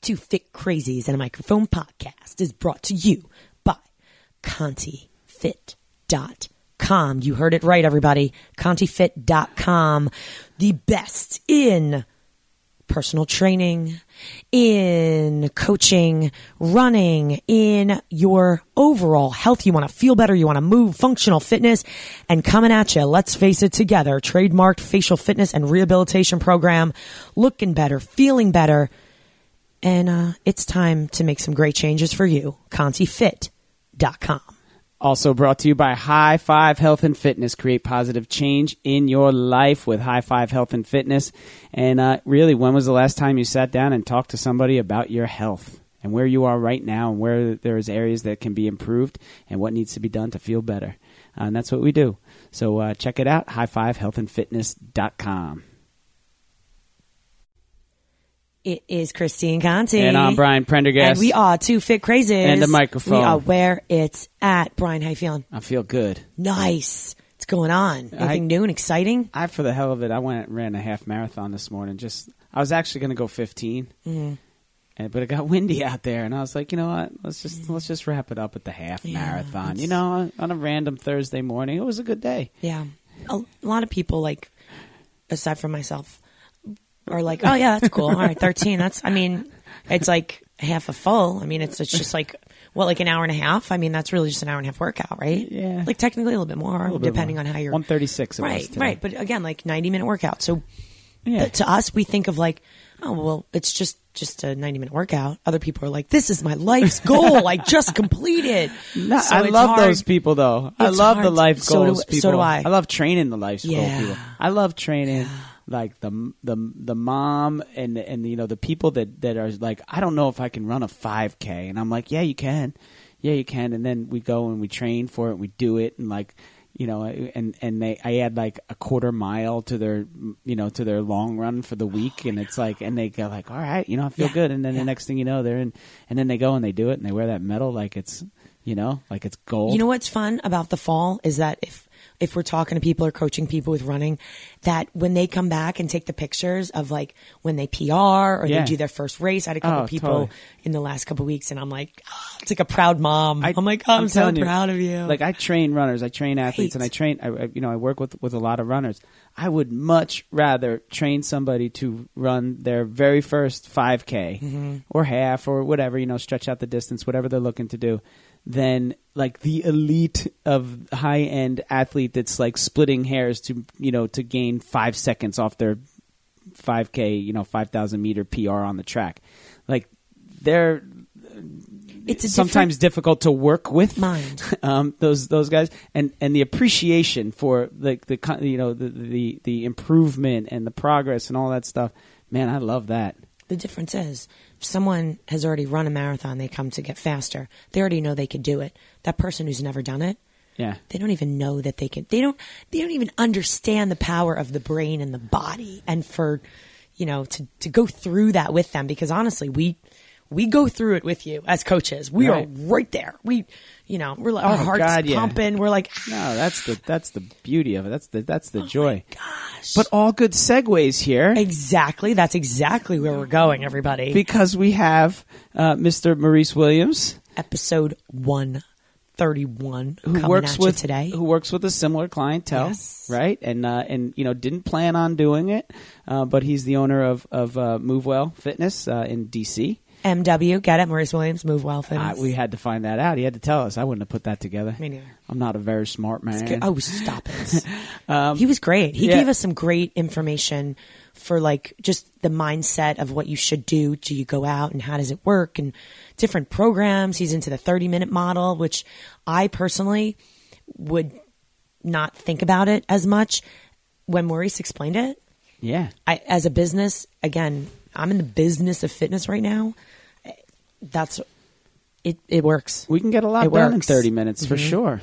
Two Fit Crazies and a Microphone podcast is brought to you by ContiFit.com. You heard it right, everybody. ContiFit.com. The best in personal training, in coaching, running, in your overall health. You want to feel better. You want to move, functional fitness, and coming at you. Let's face it together. Trademarked facial fitness and rehabilitation program. Looking better, feeling better. And uh, it's time to make some great changes for you. ContiFit.com. Also brought to you by High Five Health and Fitness. Create positive change in your life with High Five Health and Fitness. And uh, really, when was the last time you sat down and talked to somebody about your health and where you are right now and where there's areas that can be improved and what needs to be done to feel better? Uh, and that's what we do. So uh, check it out, highfivehealthandfitness.com. It is Christine Conti. And I'm Brian Prendergast. And we are two fit crazies. And the microphone. We are where it's at. Brian, how you feeling? I feel good. Nice. What's going on? Anything I- new and exciting? I, for the hell of it, I went and ran a half marathon this morning. Just, I was actually going to go 15, Mm-hmm. and, but it got windy out there, and I was like, you know what? Let's just let's just wrap it up at the half Yeah, marathon. You know, on a random Thursday morning, it was a good day. Yeah. A, a lot of people, like, aside from myself, are like, oh, yeah, that's cool. All right, 13. That's, I mean, it's like half a full. I mean, it's, it's just like, what, like an hour and a half? I mean, that's really just an hour and a half workout, right? Yeah. Like, technically a little bit more, depending on how you're. 136 it was Right, right. But again, like 90 minute workout. So Yeah. To us, we think of like, oh well, it's just just a ninety minute workout. Other people are like, this is my life's goal. I just completed. No, So I love hard. those people though. I It's love the hard. life So do- goals so do I. I love training the life goal Yeah. people. I love training like the the the mom and and you know the people that that are like I don't know if I can run a 5k and I'm like, yeah, you can. Yeah, you can. And then we go and we train for it, and we do it and like you know, and and they I add like a quarter mile to their you know to their long run for the week, and it's like, and they go like, all right, you know, I feel Yeah. good, and then Yeah. the next thing you know, they're in, and then they go and they do it, and they wear that medal like it's you know like it's gold. You know what's fun about the fall is that if if we're talking to people or coaching people with running, that when they come back and take the pictures of like when they PR or Yeah. they do their first race, I had a couple Oh, people totally. in the last couple weeks, and I'm like, oh, it's like a proud mom. I, am like, oh, I'm, so telling you, proud of you. Like I train runners, I train athletes, and I train. I, I- you know, I work with with a lot of runners. I would much rather train somebody to run their very first 5K Mm-hmm. or half or whatever, you know, stretch out the distance, whatever they're looking to do, than like the elite of high end athlete that's like splitting hairs to you know to gain five seconds off their 5K, you know, 5,000 meter PR on the track. Like they're it's sometimes difficult to work with mind. um, those those guys and and the appreciation for like the, con- you know the, the the improvement and the progress and all that stuff man i love that The difference is, someone has already run a marathon, they come to get faster. They already know they could do it. That person who's never done it, yeah they don't even know that they can. They don't. They don't even understand the power of the brain and the body, and for you know to to go through that with them. Because honestly, we we go through it with you as coaches. We Right. are right there. We, you know, we're like, our Oh, hearts God, yeah. pumping. We're like, no that's the that's the beauty of it that's the that's Oh the joy gosh. but all good segues here exactly. That's exactly where we're going, everybody. because we have uh, mr maurice williams Episode one thirty one who works with today. who works with a similar clientele, Yes. right? And uh, and you know didn't plan on doing it, uh, but he's the owner of of uh, MoveWell Fitness uh, in DC. MW, get it? Maurice Williams, move well, Uh, we had to find that out. He had to tell us. I wouldn't have put that together. Me neither. I'm not a very smart man. Oh, stop it. he was great. He Um, yeah. gave us some great information for like just the mindset of what you should do. Do you go out and how does it work and different programs. He's into the 30 minute model, which I personally would not think about it as much. When Maurice explained it, Yeah. I, as a business, again, I'm in the business of fitness right now. That's it. It works. We can get a lot It done in works. Mm-hmm. 30 minutes for sure.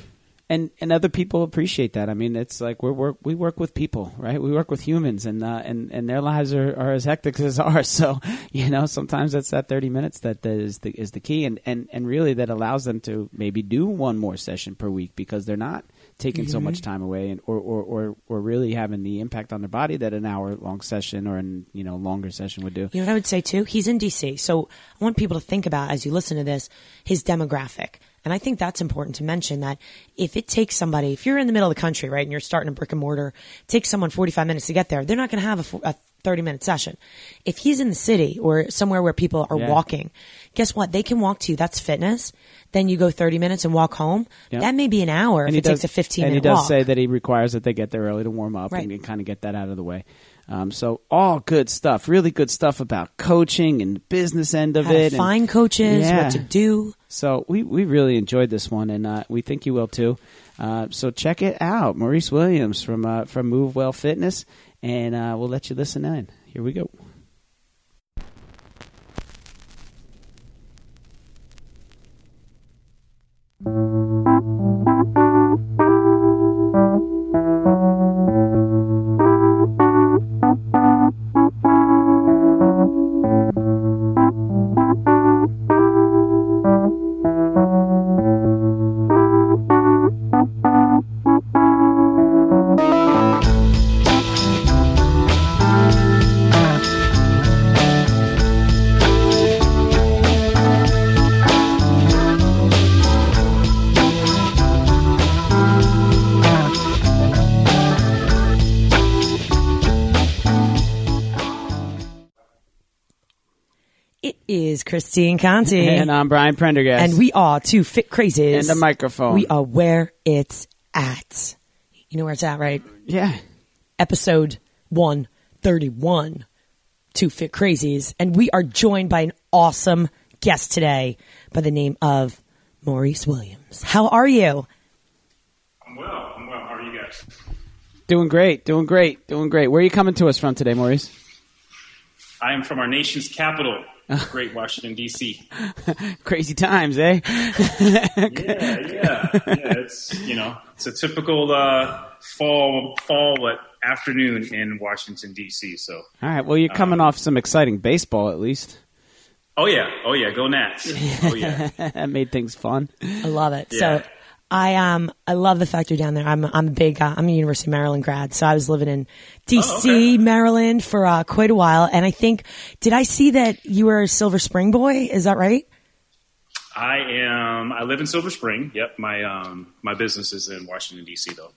And and other people appreciate that. I mean, it's like we work we work with people, right? We work with humans, and uh, and and their lives are, are as hectic as ours. So you know, sometimes that's that 30 minutes that, that is the is the key, and, and and really that allows them to maybe do one more session per week because they're not taking so much mm-hmm. time away, and or, or or or really having the impact on their body that an hour long session or an you know longer session would do. You know what I would say too? He's in DC. So I want people to think about as you listen to this, his demographic. And I think that's important to mention that if it takes somebody, if you're in the middle of the country, right, and you're starting a brick and mortar, it takes someone 45 minutes to get there, they're not going to have a, a 30 minute session. If he's in the city or somewhere where people are Yeah. walking, guess what? They can walk to you. That's fitness. Then you go 30 minutes and walk home. Yeah. That may be an hour if he it takes a 15 and he does walk. say that he requires that they get there early to warm up Right. and kind of get that out of the way. Um, so all good stuff, really good stuff about coaching and the business end of How it. and- find coaches, Yeah. what to do. So we, we really enjoyed this one, and uh, we think you will too. Uh, so check it out, Maurice Williams from uh, from Move Well Fitness, and uh, we'll let you listen in. Here we go. It is Christine Conti. And I'm Brian Prendergast, And we are two fit crazies. and the microphone. We are where it's at. You know where it's at, right? yeah, Episode 131. Two fit crazies. And we are joined by an awesome guest today by the name of Maurice Williams. How are you? I'm well. I'm well. How are you guys? doing great, doing great, doing great. Where are you coming to us from today, Maurice? I am from our nation's capital, Great Washington D.C. Crazy times, eh? Yeah, yeah, yeah. It's you know, it's a typical uh, fall fall what afternoon in Washington D.C. So, All right. Well, you're coming off some exciting baseball, at least. oh yeah, oh yeah, go Nats. Oh yeah, that made things fun. I love it. Yeah. So I um I love the fact you're down there. I'm I'm a big uh, I'm a University of Maryland grad, so I was living in D.C. Oh, okay. Maryland for uh, quite a while, and I think did I see that you were a Silver Spring boy? Is that right? I am. I live in Silver Spring. Yep, my um my business is in Washington D.C. though.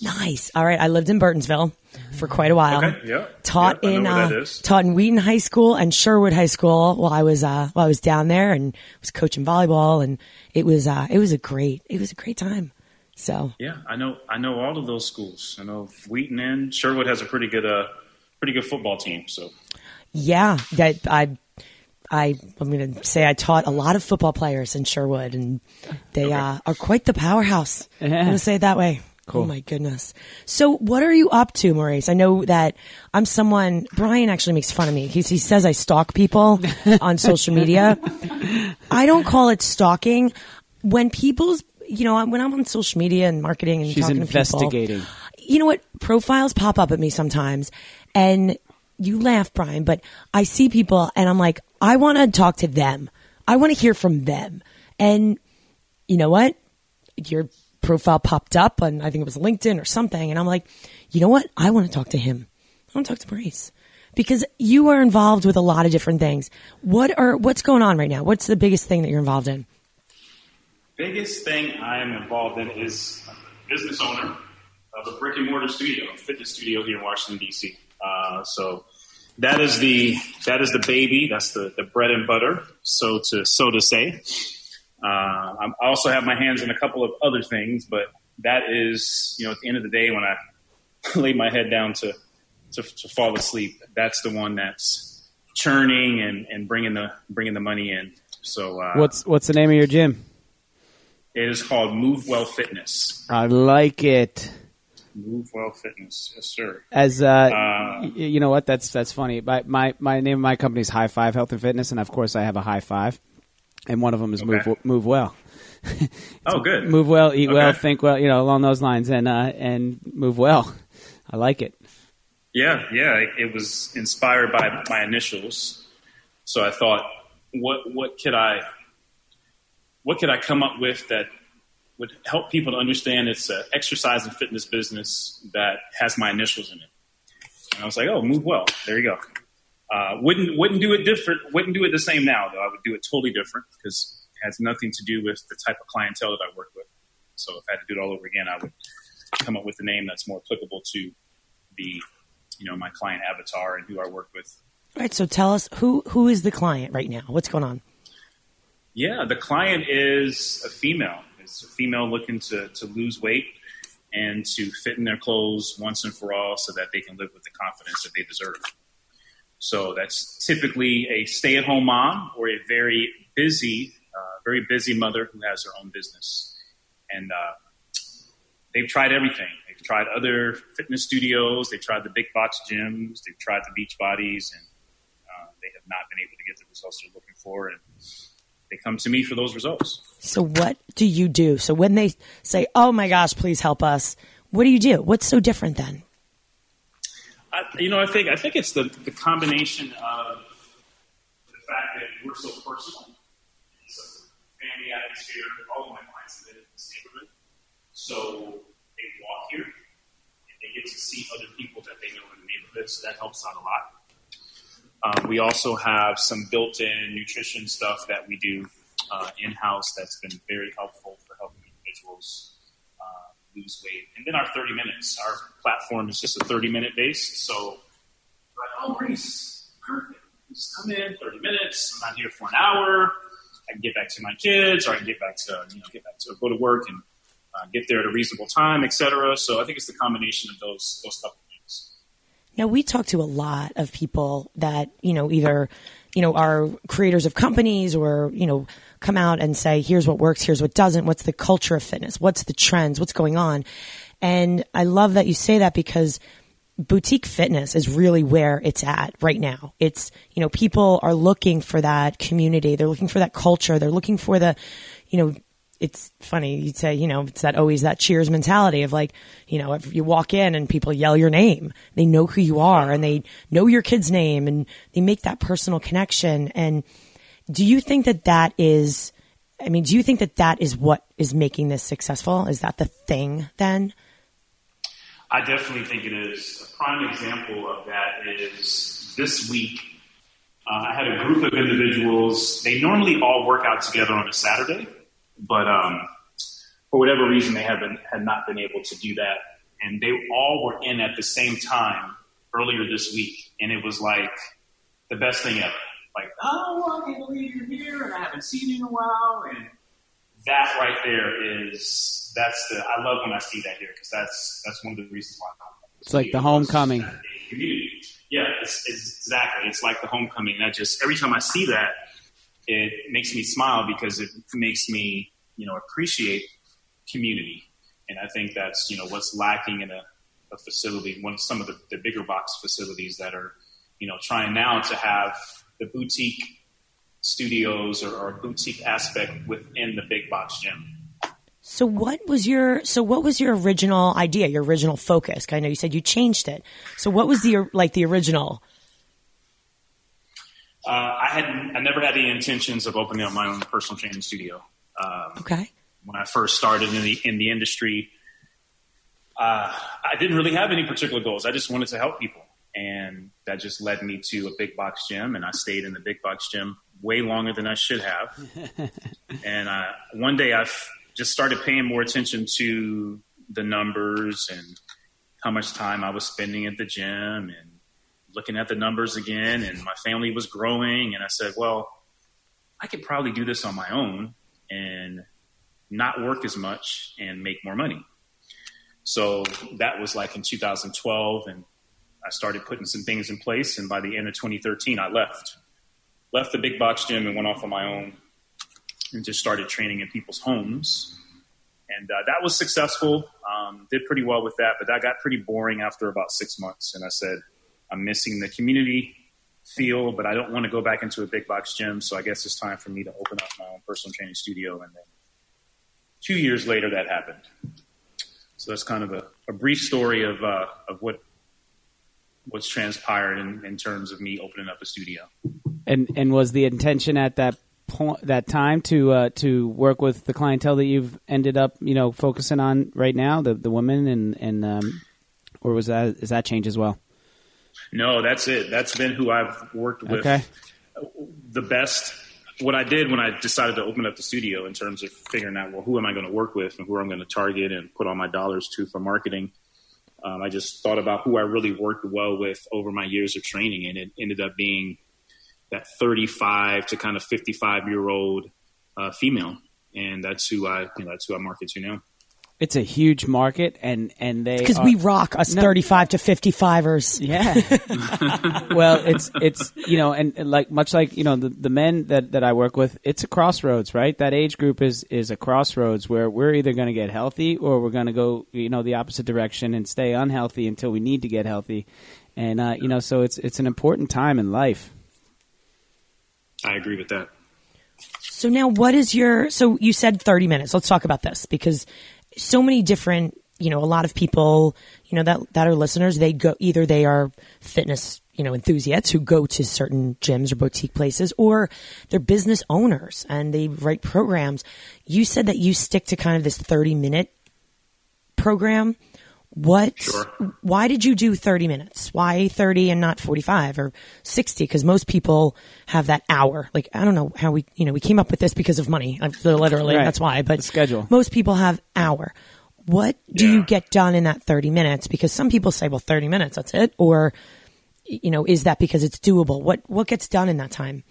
Nice. All right, I lived in Burtonsville for quite a while. Okay, yeah. Taught Yep, in uh, taught in Wheaton High School and Sherwood High School while I was uh while I was down there and was coaching volleyball and it was uh it was a great it was a great time. So Yeah, I know. I know all of those schools. I know Wheaton and Sherwood has a pretty good uh pretty good football team. So Yeah, that I, I, I'm going to say I taught a lot of football players in Sherwood, and they uh, are quite the powerhouse. I'm going to say it that way. Cool. Oh my goodness. So, what are you up to, Maurice? I know that I'm someone. Brian actually makes fun of me. He, he says I stalk people on social media. I don't call it stalking. When people's, you know, when I'm on social media and marketing and She's talking to people, investigating. you know what? Profiles pop up at me sometimes and you laugh, Brian, but I see people and I'm like, I want to talk to them. I want to hear from them. And you know what? Your profile popped up and I think it was LinkedIn or something. And I'm like, you know what? I want to talk to him. I want to talk to Maurice because you are involved with a lot of different things. What are, what's going on right now? What's the biggest thing that you're involved in? biggest thing I am involved in is a business owner of a brick and mortar studio, fitness studio here in Washington D.C. Uh, so that is the that is the baby. That's the, the bread and butter, so to so to say. Uh, I'm- I also have my hands in a couple of other things, but that is you know at the end of the day when I lay my head down to to, to fall asleep, that's the one that's churning and, and bringing the bringing the money in. So uh, What's what's the name of your gym? it is called Move Well Fitness. I like it. Move Well Fitness, yes, sir. As uh, Uh, you know what? That's that's funny. My, my my name of my company is High Five Health and Fitness, and of course I have a high five, and one of them is Okay. move move well, Oh, good. move well, eat well, think well. You know, along those lines, and uh, and move well. I like it. Yeah, yeah. It, it was inspired by my initials, so I thought, what what could I what could I come up with that would help people to understand it's an exercise and fitness business that has my initials in it. And I was like, oh, move well. There you go. Uh, wouldn't wouldn't do it different. Wouldn't do it the same now though. I would do it totally different because it has nothing to do with the type of clientele that I work with. So if I had to do it all over again, I would come up with a name that's more applicable to the you know my client avatar and who I work with. All right. So tell us who who is the client right now? What's going on? Yeah, the client is a female. It's a female looking to to lose weight and to fit in their clothes once and for all, so that they can live with the confidence that they deserve. So that's typically a stay-at-home mom or a very busy, uh, very busy mother who has her own business, and uh, they've tried everything. They've tried other fitness studios, they've tried the big box gyms, they've tried the beach bodies, and uh, they have not been able to get the results they're looking for. And they come to me for those results. So what do you do? So when they say, "Oh my gosh, please help us," what do you do? What's so different then? I, you know, I think I think it's the, the combination of the fact that we're so personal. It's family atmosphere. All of my clients live in this neighborhood, so they walk here and they get to see other people that they know in the neighborhood. So that helps out a lot. Um, we also have some built-in nutrition stuff that we do uh, in-house that's been very helpful for helping individuals lose weight. And then our 30 minutes. Our platform is just a 30-minute base. So, like, oh, Reese, perfect. Just come in, 30 minutes. I'm not here for an hour. I can get back to my kids, or I can get back to you know get back to go to work and uh, get there at a reasonable time, etc. So I think it's the combination of those those couple things. Now we talk to a lot of people that, you know, either, you know, are creators of companies or, you know, come out and say, here's what works, here's what doesn't, what's the culture of fitness, what's the trends, what's going on. And I love that you say that because boutique fitness is really where it's at right now. It's, you know, people are looking for that community. They're looking for that culture. They're looking for the, you know, it's funny you'd say you know it's that always that cheers mentality of like you know if you walk in and people yell your name they know who you are and they know your kid's name and they make that personal connection and do you think that that is i mean do you think that that is what is making this successful is that the thing then I definitely think it is. A prime example of that is this week. Uh, I had a group of individuals. They normally all work out together on a Saturday, but um, for whatever reason, they have been, had not been able to do that. And they all were in at the same time earlier this week, and it was like the best thing ever. Like, oh, I can't believe you're here, and I haven't seen you in a while, and that right there is that's the I love when I see that here because that's that's one of the reasons why. It's like the homecoming. Community. Yeah, it's, it's exactly. It's like the homecoming. And I just every time I see that, it makes me smile because it makes me you know appreciate community, and I think that's you know what's lacking in a, a facility. One some of the, the bigger box facilities that are you know trying now to have the boutique studios or, or boutique aspect within the big box gym. so what was your so what was your original idea your original focus i know you said you changed it so what was the like the original Uh, I had I never had any intentions of opening up my own personal training studio. Um, okay when I first started in the in the industry, uh, I didn't really have any particular goals. I just wanted to help people, and that just led me to a big box gym. And I stayed in the big box gym way longer than I should have. and uh, one day I just started paying more attention to the numbers and how much time I was spending at the gym and looking at the numbers again. And my family was growing, and I said, well, I could probably do this on my own and not work as much and make more money. So that was like in 2012, and I started putting some things in place. And by the end of 2013, I left, left the big box gym and went off on my own, and just started training in people's homes. And uh, that was successful. Um, did pretty well with that, but that got pretty boring after about six months. And I said, I'm missing the community feel, but I don't want to go back into a big box gym. So I guess it's time for me to open up my own personal training studio. And then two years later, that happened. So that's kind of a, a brief story of uh, of what what's transpired in, in terms of me opening up a studio. And and was the intention at that po- that time to uh, to work with the clientele that you've ended up you know focusing on right now, the the women and and um, or was that is that change as well? No, that's it. That's been who I've worked with Okay. the best. What I did when I decided to open up the studio in terms of figuring out, well, who am I going to work with and who I'm going to target and put all my dollars to for marketing. Um, I just thought about who I really worked well with over my years of training, and it ended up being that 35 to kind of 55 year old uh, female, and that's who I you know, that's who I market to now. It's a huge market, and and they Because we rock us No. 35 to 55ers. Yeah. well, it's it's you know, and, and like much like you know the, the men that, that I work with, it's a crossroads, right? That age group is is a crossroads where we're either going to get healthy or we're going to go you know the opposite direction and stay unhealthy until we need to get healthy, and uh, you know, so it's it's an important time in life. I agree with that. So now what is your, so you said 30 minutes. Let's talk about this because so many different, you know, a lot of people, you know, that, that are listeners, they go, either they are fitness, you know, enthusiasts who go to certain gyms or boutique places or they're business owners and they write programs. You said that you stick to kind of this 30 minute program. What, Sure. why did you do 30 minutes? Why 30 and not 45 or 60? Because most people have that hour. Like, I don't know how we, you know, we came up with this because of money. Uh, I- Literally, Right. that's why. But The schedule. most people have hour. What do you get done in that 30 minutes? Because some people say, well, 30 minutes, that's it. Or, you know, is that because it's doable? What, what gets done in that time?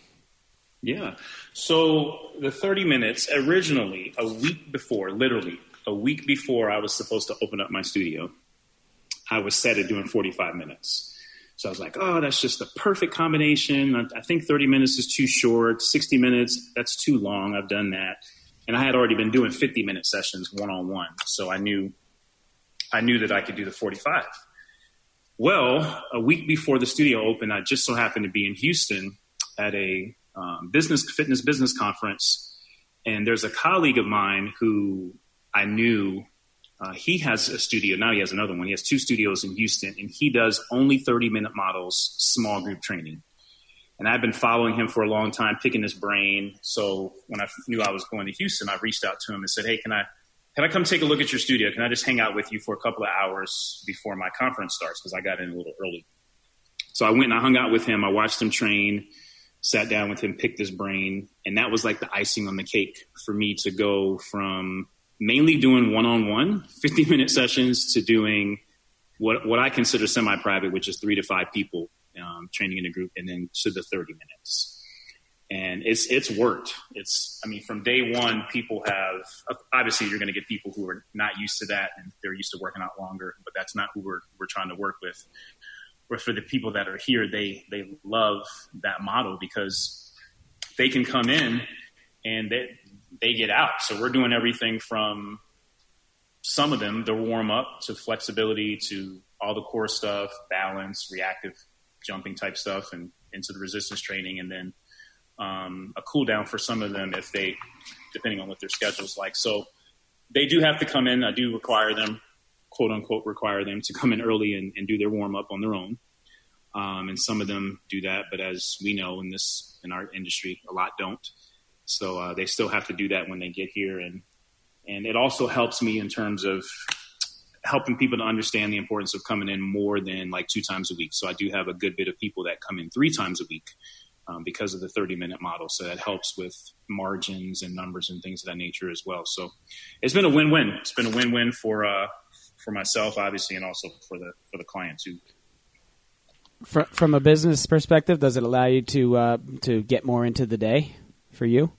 Yeah. So the 30 minutes originally, a week before, literally a week before I was supposed to open up my studio, I was set at doing 45 minutes. So I was like, oh, that's just the perfect combination. I, I think 30 minutes is too short. 60 minutes, that's too long. I've done that. And I had already been doing 50 minute sessions one on one. So I knew, I knew that I could do the 45. Well, a week before the studio opened, I just so happened to be in Houston at a um, business fitness business conference, and there's a colleague of mine who I knew. Uh, he has a studio now. He has another one. He has two studios in Houston, and he does only 30 minute models, small group training. And I've been following him for a long time, picking his brain. So when I knew I was going to Houston, I reached out to him and said, "Hey, can I can I come take a look at your studio? Can I just hang out with you for a couple of hours before my conference starts? Because I got in a little early." So I went and I hung out with him. I watched him train, sat down with him, picked his brain, and that was like the icing on the cake for me to go from mainly doing one-on-one 50 minute sessions to doing what what I consider semi-private, which is three to five people um, training in a group, and then to the 30 minutes. And it's it's worked. It's I mean, from day one, people have obviously you're going to get people who are not used to that and they're used to working out longer, but that's not who we're we're trying to work with. But for the people that are here, they they love that model because they can come in and they they get out. So we're doing everything from some of them, the warm up to flexibility to all the core stuff, balance, reactive jumping type stuff, and into the resistance training, and then um, a cool down for some of them if they, depending on what their schedule's like. So they do have to come in. I do require them, quote unquote, require them to come in early and, and do their warm up on their own. Um, and some of them do that, but as we know in this in our industry, a lot don't. So uh, they still have to do that when they get here, and and it also helps me in terms of helping people to understand the importance of coming in more than like two times a week. So I do have a good bit of people that come in three times a week um, because of the 30 minute model. So that helps with margins and numbers and things of that nature as well. So it's been a win win. It's been a win win for uh, for myself, obviously, and also for the for the client too. From a business perspective, does it allow you to uh, to get more into the day for you?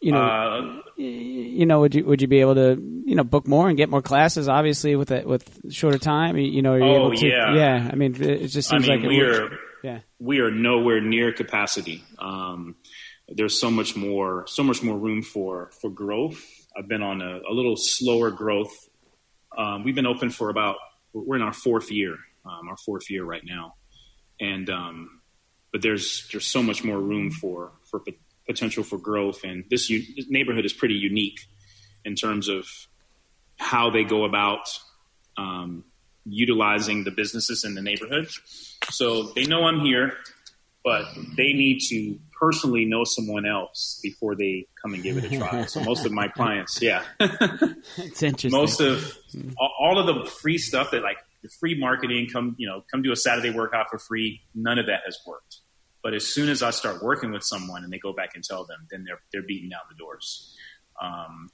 You know, Uh, you know, would you would you be able to you know book more and get more classes? Obviously, with a, with shorter time, you- know, are you Oh, able to? yeah. yeah. I mean, it just I seems mean, like we works. are Yeah, we are nowhere near capacity. Um, there's so much more, so much more room for for growth. I've been on a, a little slower growth. Um, we've been open for about we're in our fourth year, um, our fourth year right now, and um, but there's there's so much more room for for pot- potential for growth. And this, u- this neighborhood is pretty unique in terms of how they go about um, utilizing the businesses in the neighborhood. So they know I'm here, but they need to personally know someone else before they come and give it a try. so most of my clients, yeah, It's interesting. most of all- all of the free stuff that like the free marketing, come you know, come do a Saturday workout for free. None of that has worked. But as soon as I start working with someone and they go back and tell them, then they're they're beating down the doors. Um,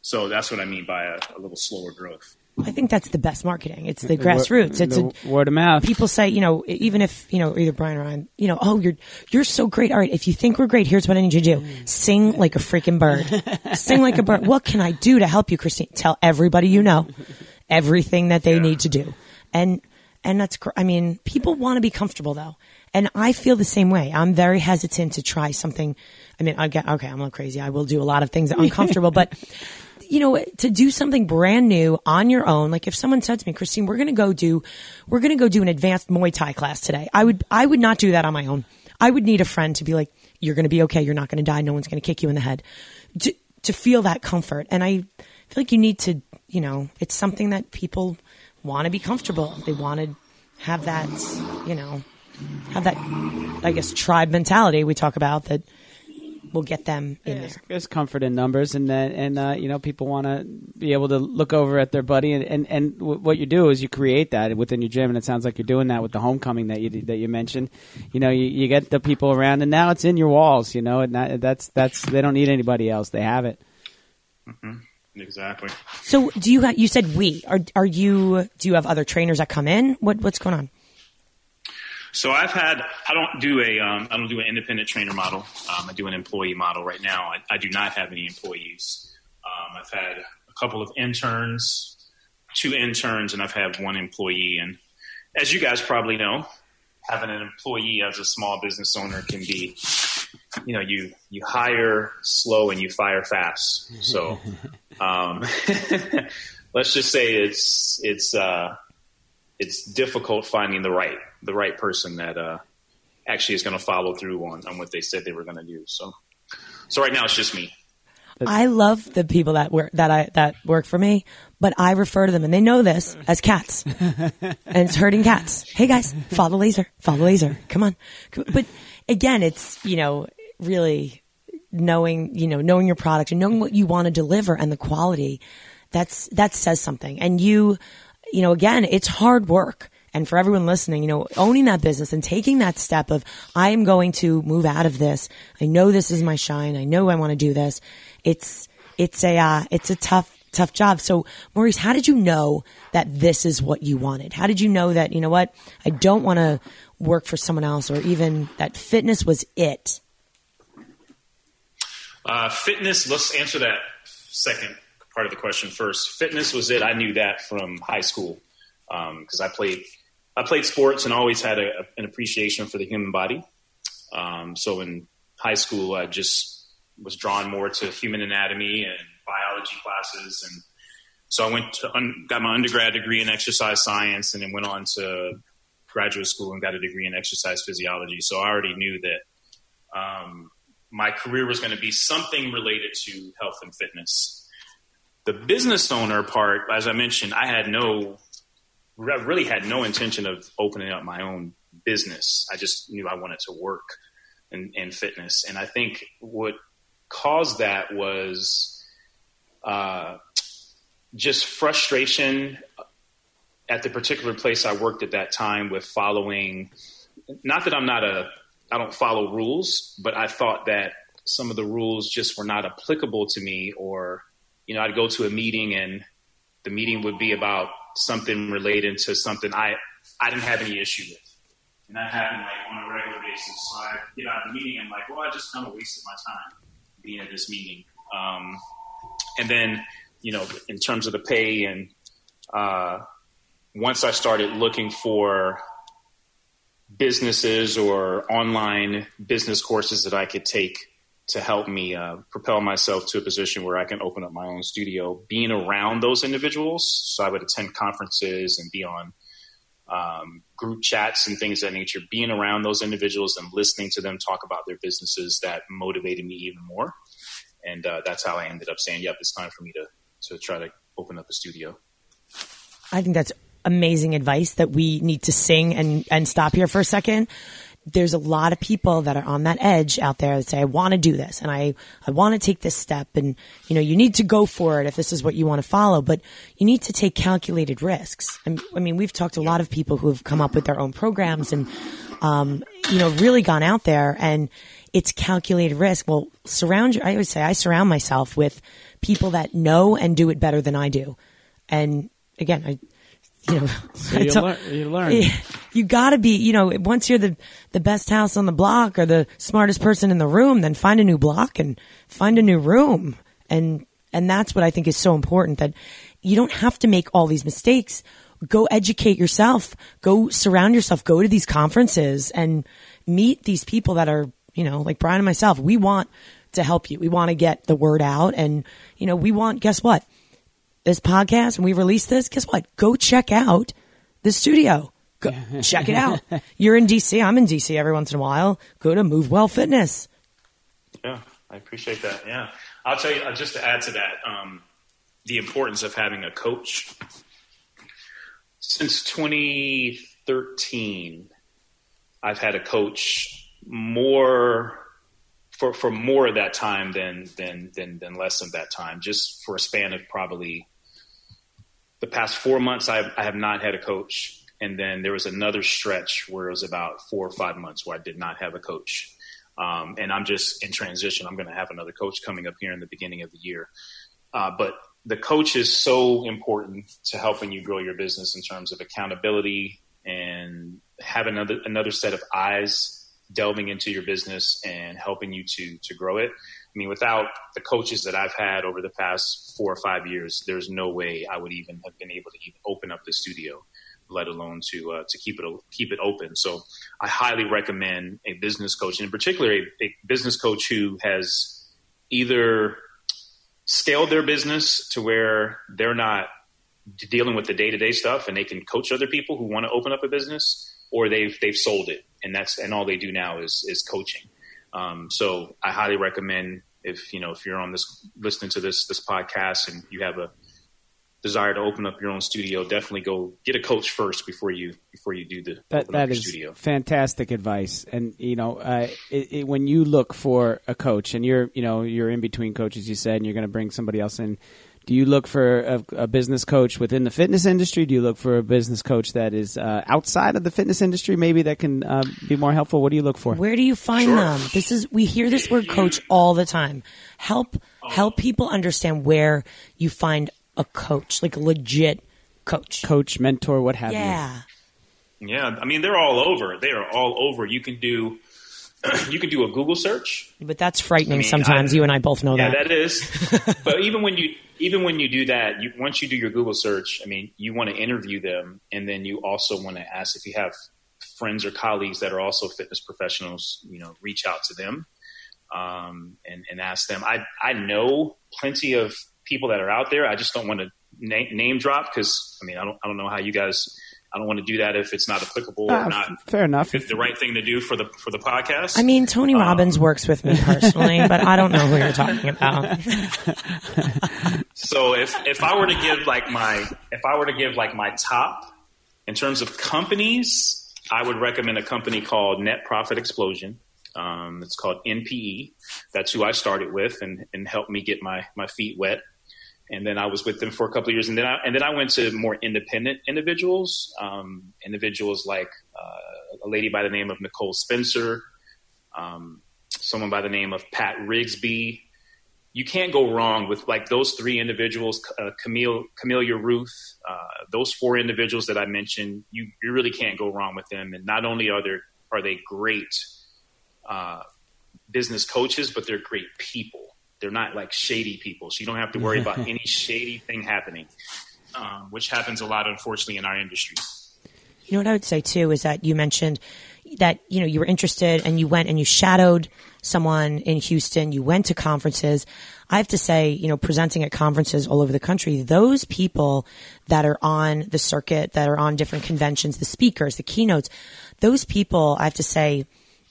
so that's what I mean by a, a little slower growth. I think that's the best marketing. It's the grassroots. It's the a, word of mouth. people say, you know, even if, you know, either Brian or I, you know, oh, you're, you're so great. All right. If you think we're great, here's what I need you to do. Sing like a freaking bird. Sing like a bird. What can I do to help you, Christine? Tell everybody you know everything that they Yeah. need to do. And, and that's, I mean, people want to be comfortable though. And I feel the same way. I'm very hesitant to try something. I mean, I get, okay, I'm a little crazy. I will do a lot of things that are uncomfortable, but you know, to do something brand new on your own, like if someone said to me, Christine, we're going to go do, we're going to go do an advanced Muay Thai class today. I would, I would not do that on my own. I would need a friend to be like, you're going to be okay. You're not going to die. No one's going to kick you in the head to, to feel that comfort. And I feel like you need to, you know, it's something that people want to be comfortable. They want to have that, you know, have that, I guess, tribe mentality we talk about that will get them in There's, there. there's comfort in numbers, and then and uh, you know people want to be able to look over at their buddy, and and, and w- what you do is you create that within your gym, and it sounds like you're doing that with the homecoming that you that you mentioned. You know, you, you get the people around, and now it's in your walls. You know, and that, that's that's they don't need anybody else; they have it. Exactly. So do you, you said we, are, are you, do you have other trainers that come in? What, what's going on? So I've had I don't do a um, I don't do an independent trainer model. Um, I do an employee model right now. I, I do not have any employees. Um, I've had a couple of interns, two interns, and I've had one employee. And as you guys probably know, having an employee as a small business owner can be, you know, you you hire slow and you fire fast. So um, let's just say it's it's. Uh, it's difficult finding the right the right person that uh, actually is going to follow through on, on what they said they were going to do. So, so right now it's just me. I love the people that work, that I, that work for me, but I refer to them and they know this as cats and it's hurting cats. Hey guys, follow the laser, follow the laser. Come on. But again, it's, you know, really knowing, you know, knowing your product and knowing what you want to deliver and the quality. That's, that says something. And you, you know, again, it's hard work. And for everyone listening, you know, owning that business and taking that step of, I am going to move out of this. I know this is my shine. I know I want to do this. It's, it's a, uh, it's a tough, tough job. So Maurice, how did you know that this is what you wanted? How did you know that, you know what? I don't want to work for someone else or even that fitness was it? Uh, fitness. Let's answer that second part of the question first. Fitness was it. I knew that from high school because I played I played sports and always had a, an appreciation for the human body. Um, so in high school, I just was drawn more to human anatomy and biology classes, and so I went to un- got my undergrad degree in exercise science, and then went on to graduate school and got a degree in exercise physiology. So I already knew that um, my career was going to be something related to health and fitness. The business owner part, as I mentioned, I had no, I really had no intention of opening up my own business. I just knew I wanted to work in, in fitness. And I think what caused that was uh, just frustration at the particular place I worked at that time with following. Not that I'm not a, I don't follow rules, but I thought that some of the rules just were not applicable to me, or you know, I'd go to a meeting and the meeting would be about something related to something I I didn't have any issue with, and that happened like on a regular basis. So I get out of the meeting and like, well, I just kind of wasted my time being at this meeting. Um, and then, you know, in terms of the pay and uh, once I started looking for businesses or online business courses that I could take to help me uh, propel myself to a position where I can open up my own studio, being around those individuals. So I would attend conferences and be on um, group chats and things of that nature, being around those individuals and listening to them talk about their businesses that motivated me even more. And uh, that's how I ended up saying, yep, it's time for me to, to try to open up a studio. I think that's amazing advice that we need to sing and, and stop here for a second. there's a lot of people that are on that edge out there that say, I want to do this and I, I want to take this step and, you know, you need to go for it if this is what you want to follow, but you need to take calculated risks. I mean, we've talked to a lot of people who have come up with their own programs and, um, you know, really gone out there and it's calculated risk. Well, surround you, I always say I surround myself with people that know and do it better than I do. And again, I, you know, So you, learn, you learn. you gotta be, you know, once you're the, the best house on the block or the smartest person in the room, then find a new block and find a new room. And, and that's what I think is so important that you don't have to make all these mistakes. Go educate yourself. Go surround yourself. Go to these conferences and meet these people that are, you know, like Brian and myself. We want to help you. We want to get the word out and, you know, we want, guess what? This podcast, and we release this, guess what? Go check out the studio. Go, check it out. You're in DC. I'm in DC every once in a while. Go to Move Well Fitness. Yeah, I appreciate that. Yeah, I'll tell you uh, just to add to that, um, the importance of having a coach. Since 2013, I've had a coach more for for more of that time than than than than less of that time. Just for a span of probably the past four months, I, I have not had a coach, and then there was another stretch where it was about four or five months where I did not have a coach. Um, and I'm just in transition. I'm going to have another coach coming up here in the beginning of the year. Uh, but the coach is so important to helping you grow your business in terms of accountability and have another another set of eyes delving into your business and helping you to to grow it. I mean, without the coaches that I've had over the past four or five years, there's no way I would even have been able to even open up the studio, let alone to uh, to keep it keep it open. So, I highly recommend a business coach, and in particular, a, a business coach who has either scaled their business to where they're not dealing with the day to day stuff, and they can coach other people who want to open up a business, or they've they've sold it, and that's and all they do now is is coaching. Um, so I highly recommend if you know if you're on this listening to this this podcast and you have a desire to open up your own studio, definitely go get a coach first before you before you do the That that is studio. fantastic advice. And you know, uh, it, it, when you look for a coach, and you're you know you're in between coaches, you said, and you're going to bring somebody else in. Do you look for a, a business coach within the fitness industry? Do you look for a business coach that is uh, outside of the fitness industry, maybe that can uh, be more helpful? What do you look for? Where do you find Sure. them? This is we hear this word coach all the time. Help help people understand where you find a coach, like a legit coach. Coach, mentor, what have you? Yeah. Yeah, I mean they're all over. They are all over. You can do you can do a Google search. But that's frightening I mean, sometimes. I- you and I both know Yeah, that. that is. but even when you even when you do that, you, once you do your Google search, I mean, you want to interview them, and then you also want to ask if you have friends or colleagues that are also fitness professionals. You know, reach out to them um, and and ask them. I I know plenty of people that are out there. I just don't want to name, name drop because I mean I don't I don't know how you guys. I don't want to do that if it's not applicable or Uh, not fair enough. the right thing to do for the for the podcast. I mean, Tony Robbins works with me personally, but I don't know who you're talking about. So if if I were to give like my if I were to give like my top in terms of companies, I would recommend a company called Net Profit Explosion. Um, it's called NPE. That's who I started with and, and helped me get my my feet wet. And then I was with them for a couple of years, and then I and then I went to more independent individuals, um, individuals like uh, a lady by the name of Nicole Spencer, um, someone by the name of Pat Rigsby, you can't go wrong with like those three individuals, uh, Camille, Camellia Ruth, uh, those four individuals that I mentioned. You you really can't go wrong with them. And not only are they are they great uh, business coaches, but they're great people. They're not like shady people, so you don't have to worry about any shady thing happening, um, which happens a lot, unfortunately, in our industry. You know what I would say too is that you mentioned that you know you were interested and you went and you shadowed someone in Houston. You went to conferences. I have to say, you know, presenting at conferences all over the country, those people that are on the circuit, that are on different conventions, the speakers, the keynotes, those people, I have to say,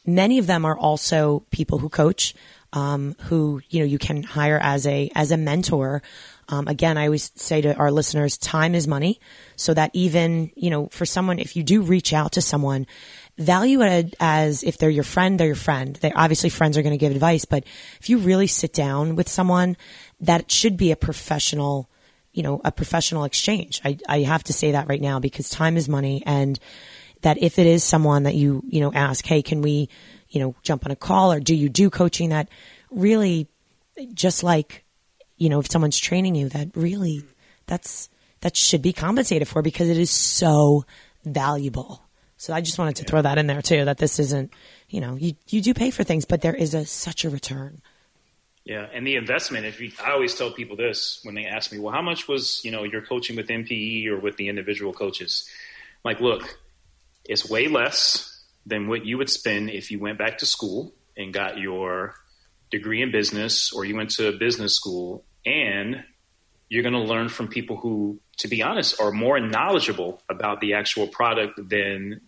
many of them are also people who coach, um, who you know you can hire as a as a mentor. Um, again, I always say to our listeners, time is money. So that even you know, for someone, if you do reach out to someone value it as if they're your friend, they're your friend. They obviously friends are going to give advice, but if you really sit down with someone, that should be a professional, you know, a professional exchange. I, I have to say that right now because time is money and that if it is someone that you, you know, ask, Hey, can we, you know, jump on a call or do you do coaching that really just like, you know, if someone's training you that really that's, that should be compensated for because it is so valuable. So I just wanted to throw that in there too, that this isn't, you know, you, you do pay for things, but there is a, such a return. Yeah, and the investment. If you, I always tell people this when they ask me, "Well, how much was you know your coaching with MPE or with the individual coaches?" like, look, it's way less than what you would spend if you went back to school and got your degree in business, or you went to a business school, and you're going to learn from people who, to be honest, are more knowledgeable about the actual product than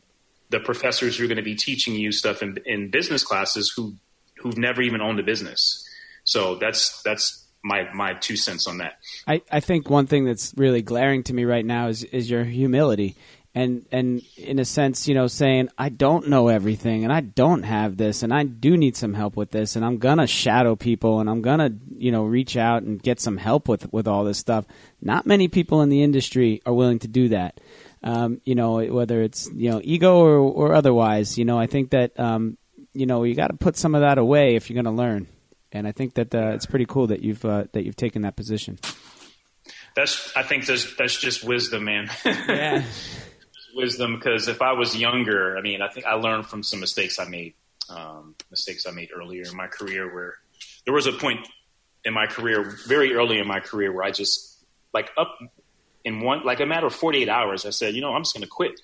the professors who are going to be teaching you stuff in, in business classes who who've never even owned a business. So that's that's my my two cents on that. I, I think one thing that's really glaring to me right now is is your humility. And and in a sense, you know, saying I don't know everything and I don't have this and I do need some help with this and I'm gonna shadow people and I'm gonna, you know, reach out and get some help with with all this stuff. Not many people in the industry are willing to do that. Um, you know, whether it's you know ego or, or otherwise. You know, I think that um, you know you got to put some of that away if you're going to learn and I think that uh, it's pretty cool that you've uh, that you've taken that position. That's I think that's that's just wisdom, man. yeah, wisdom. Because if I was younger, I mean, I think I learned from some mistakes I made, um, mistakes I made earlier in my career, where there was a point in my career, very early in my career, where I just like up in one like a matter of 48 hours, I said, you know, I'm just going to quit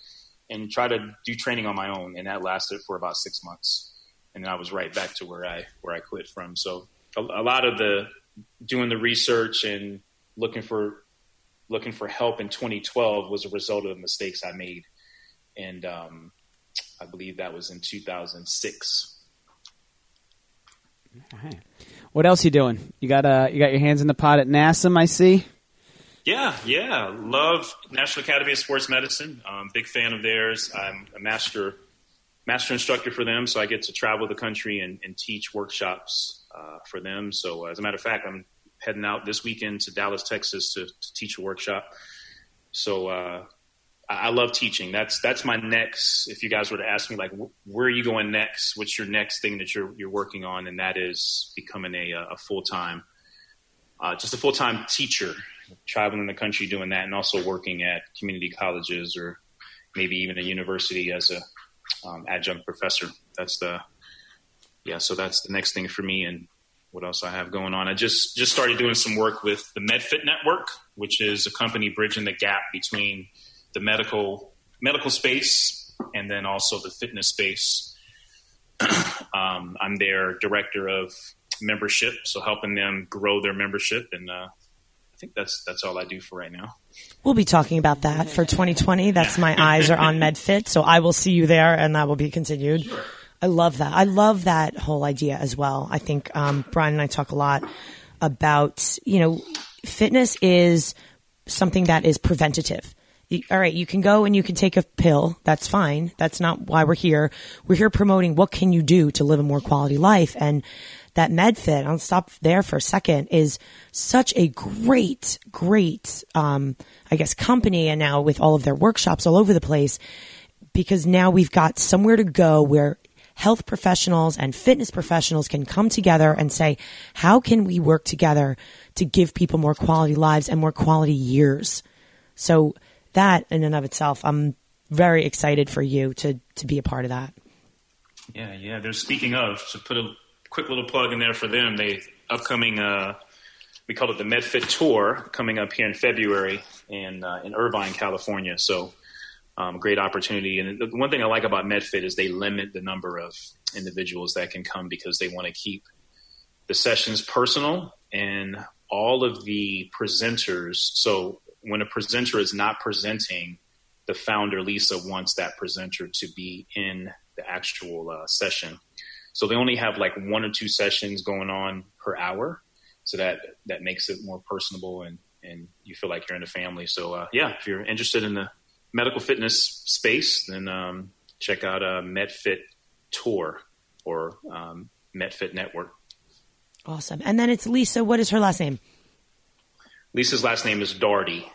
and try to do training on my own, and that lasted for about six months and then I was right back to where I where I quit from. So a, a, lot of the doing the research and looking for looking for help in 2012 was a result of the mistakes I made, and um, I believe that was in 2006. What else you doing? You got uh, you got your hands in the pot at NASM, I see. Yeah, yeah. Love National Academy of Sports Medicine. Um, big fan of theirs. I'm a master master instructor for them, so I get to travel the country and, and teach workshops uh, for them. So, uh, as a matter of fact, I'm heading out this weekend to Dallas, Texas, to, to teach a workshop. So, uh, I, love teaching. That's that's my next. If you guys were to ask me, like, where are you going next? What's your next thing that you're you're working on? And that is becoming a, a full time, uh, just a full time teacher, traveling the country doing that, and also working at community colleges or maybe even a university as a um, adjunct professor. That's the yeah. So that's the next thing for me. And what else I have going on? I just just started doing some work with the MedFit Network, which is a company bridging the gap between the medical medical space and then also the fitness space. um, I'm their director of membership, so helping them grow their membership, and uh, I think that's that's all I do for right now. We'll be talking about that for 2020. That's my eyes are on MedFit, so I will see you there, and that will be continued. Sure. I love that. I love that whole idea as well. I think um, Brian and I talk a lot about you know fitness is something that is preventative. All right, you can go and you can take a pill. That's fine. That's not why we're here. We're here promoting what can you do to live a more quality life and that MedFit, I'll stop there for a second, is such a great, great, um, I guess, company. And now with all of their workshops all over the place, because now we've got somewhere to go where health professionals and fitness professionals can come together and say, how can we work together to give people more quality lives and more quality years? So that in and of itself, I'm very excited for you to, to be a part of that. Yeah, yeah. They're speaking of to put a quick little plug in there for them. They upcoming uh, we call it the MedFit Tour coming up here in February in uh, in Irvine, California. So um, great opportunity. And the one thing I like about MedFit is they limit the number of individuals that can come because they want to keep the sessions personal and all of the presenters. So when a presenter is not presenting, the founder Lisa wants that presenter to be in the actual uh, session. So they only have like one or two sessions going on per hour. So that, that makes it more personable and, and you feel like you're in a family. So, uh, yeah, if you're interested in the medical fitness space, then, um, check out uh, MedFit Tour or um, MedFit Network. Awesome. And then it's Lisa. What is her last name? Lisa's last name is Dougherty.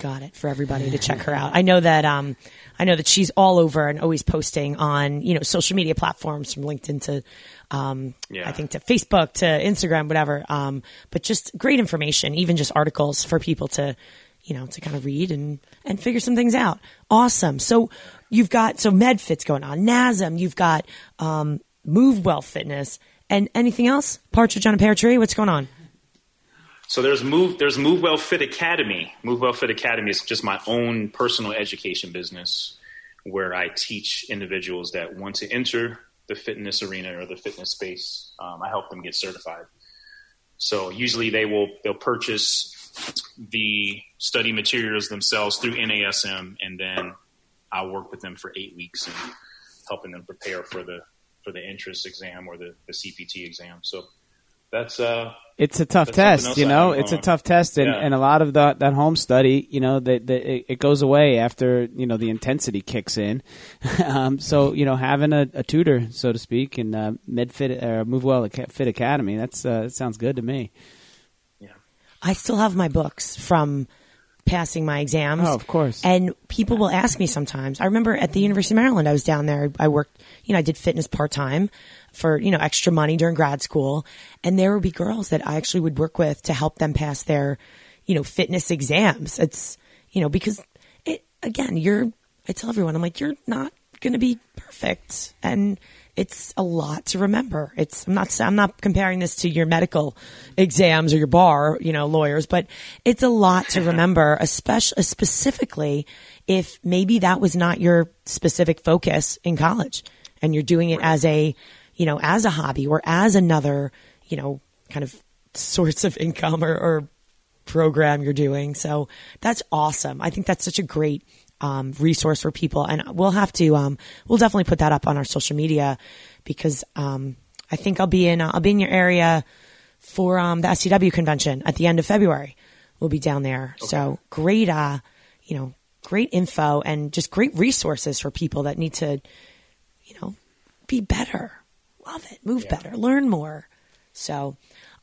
Got it for everybody to check her out. I know that um, I know that she's all over and always posting on you know social media platforms from LinkedIn to um, Yeah. I think to Facebook to Instagram, whatever. Um, but just great information, even just articles for people to you know to kind of read and and figure some things out. Awesome. So you've got so MedFit's going on, NASM. You've got um, Move Well Fitness and anything else? Partridge on a Pear Tree. What's going on? So there's Move there's Move Well Fit Academy. Move Well Fit Academy is just my own personal education business where I teach individuals that want to enter the fitness arena or the fitness space. Um, I help them get certified. So usually they will they'll purchase the study materials themselves through NASM, and then I'll work with them for eight weeks and helping them prepare for the for the entrance exam or the, the CPT exam. So that's uh, It's a tough test, you know. It's a tough test, and, Yeah. and a lot of the, that home study, you know, that it, goes away after you know the intensity kicks in. um, so you know, having a, a tutor, so to speak, in uh, MedFit or MoveWell Aca- Fit Academy, that's uh, that sounds good to me. I still have my books from passing my exams. Oh, of course. And people will ask me sometimes. I remember at the University of Maryland, I was down there. I worked, you know, I did fitness part time for, you know, extra money during grad school. And there would be girls that I actually would work with to help them pass their, you know, fitness exams. It's, you know, because it, again, you're, I tell everyone, I'm like, you're not going to be perfect. And it's a lot to remember. It's, I'm not, I'm not comparing this to your medical exams or your bar, you know, lawyers, but it's a lot to remember, especially, specifically if maybe that was not your specific focus in college and you're doing it as a, you know, as a hobby or as another, you know, kind of source of income or, or program you're doing. So that's awesome. I think that's such a great um, resource for people, and we'll have to um, we'll definitely put that up on our social media because um, I think I'll be in uh, I'll be in your area for um, the SCW convention at the end of February. We'll be down there. So great, uh, you know, great info and just great resources for people that need to, you know, be better, love it, move better, learn more. So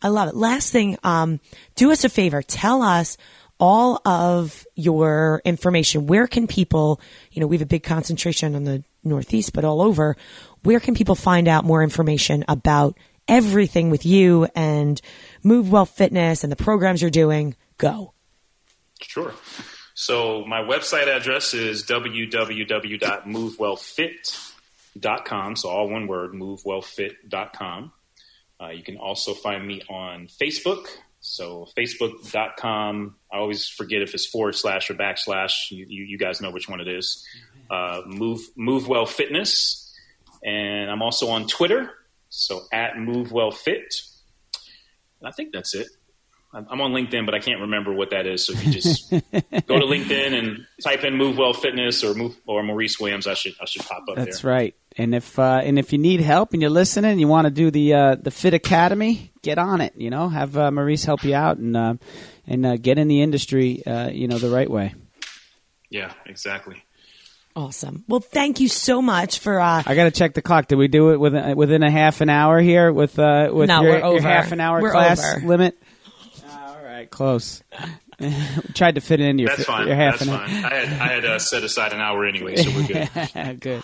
I love it. Last thing, um, do us a favor. Tell us all of your information. Where can people, you know, we have a big concentration on the Northeast, but all over. Where can people find out more information about everything with you and Move Well Fitness and the programs you're doing? Go. Sure. So my website address is www.movewellfit.com. So all one word, movewellfit.com. Uh, you can also find me on Facebook. So facebook.com. I always forget if it's forward slash or backslash. You, you, you guys know which one it is. Uh, move Move Well Fitness, and I'm also on Twitter. So at Move Well Fit. And I think that's it. I'm on LinkedIn, but I can't remember what that is. So if you just go to LinkedIn and type in Move Well Fitness or Move or Maurice Williams, I should I should pop up there. That's there. right. And if uh, and if you need help and you're listening, and you want to do the uh, the Fit Academy, get on it. You know, have uh, Maurice help you out and uh, and uh, get in the industry. Uh, you know, the right way. Yeah, exactly. Awesome. Well, thank you so much for, uh, I got to check the clock. Did we do it within within a half an hour here with uh, with No, your, we're your over. half an hour We're class over. limit? all right, close. Tried to fit it into your That's fi- fine. your half That's an fine. I had I had uh, set aside an hour anyway, so we're good. Good.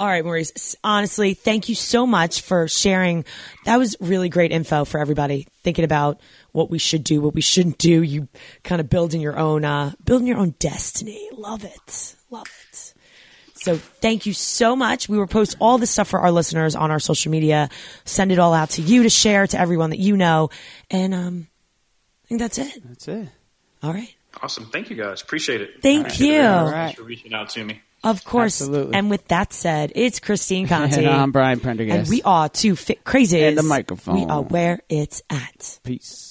All right, Maurice. Honestly, thank you so much for sharing. That was really great info for everybody thinking about what we should do, what we shouldn't do. You kind of building your own, uh, building your own destiny. Love it. Love it. So thank you so much. We will post all this stuff for our listeners on our social media. Send it all out to you to share to everyone that you know. And, um, I think that's it. That's it. All right. Awesome. Thank you guys. Appreciate it. Thank Appreciate you. very. All right. Thanks for reaching out to me. Of course. Absolutely. And with that said, it's Christine Conti. And I'm Brian Prendergast. And we are two fit crazies. And the microphone. We are where it's at. Peace.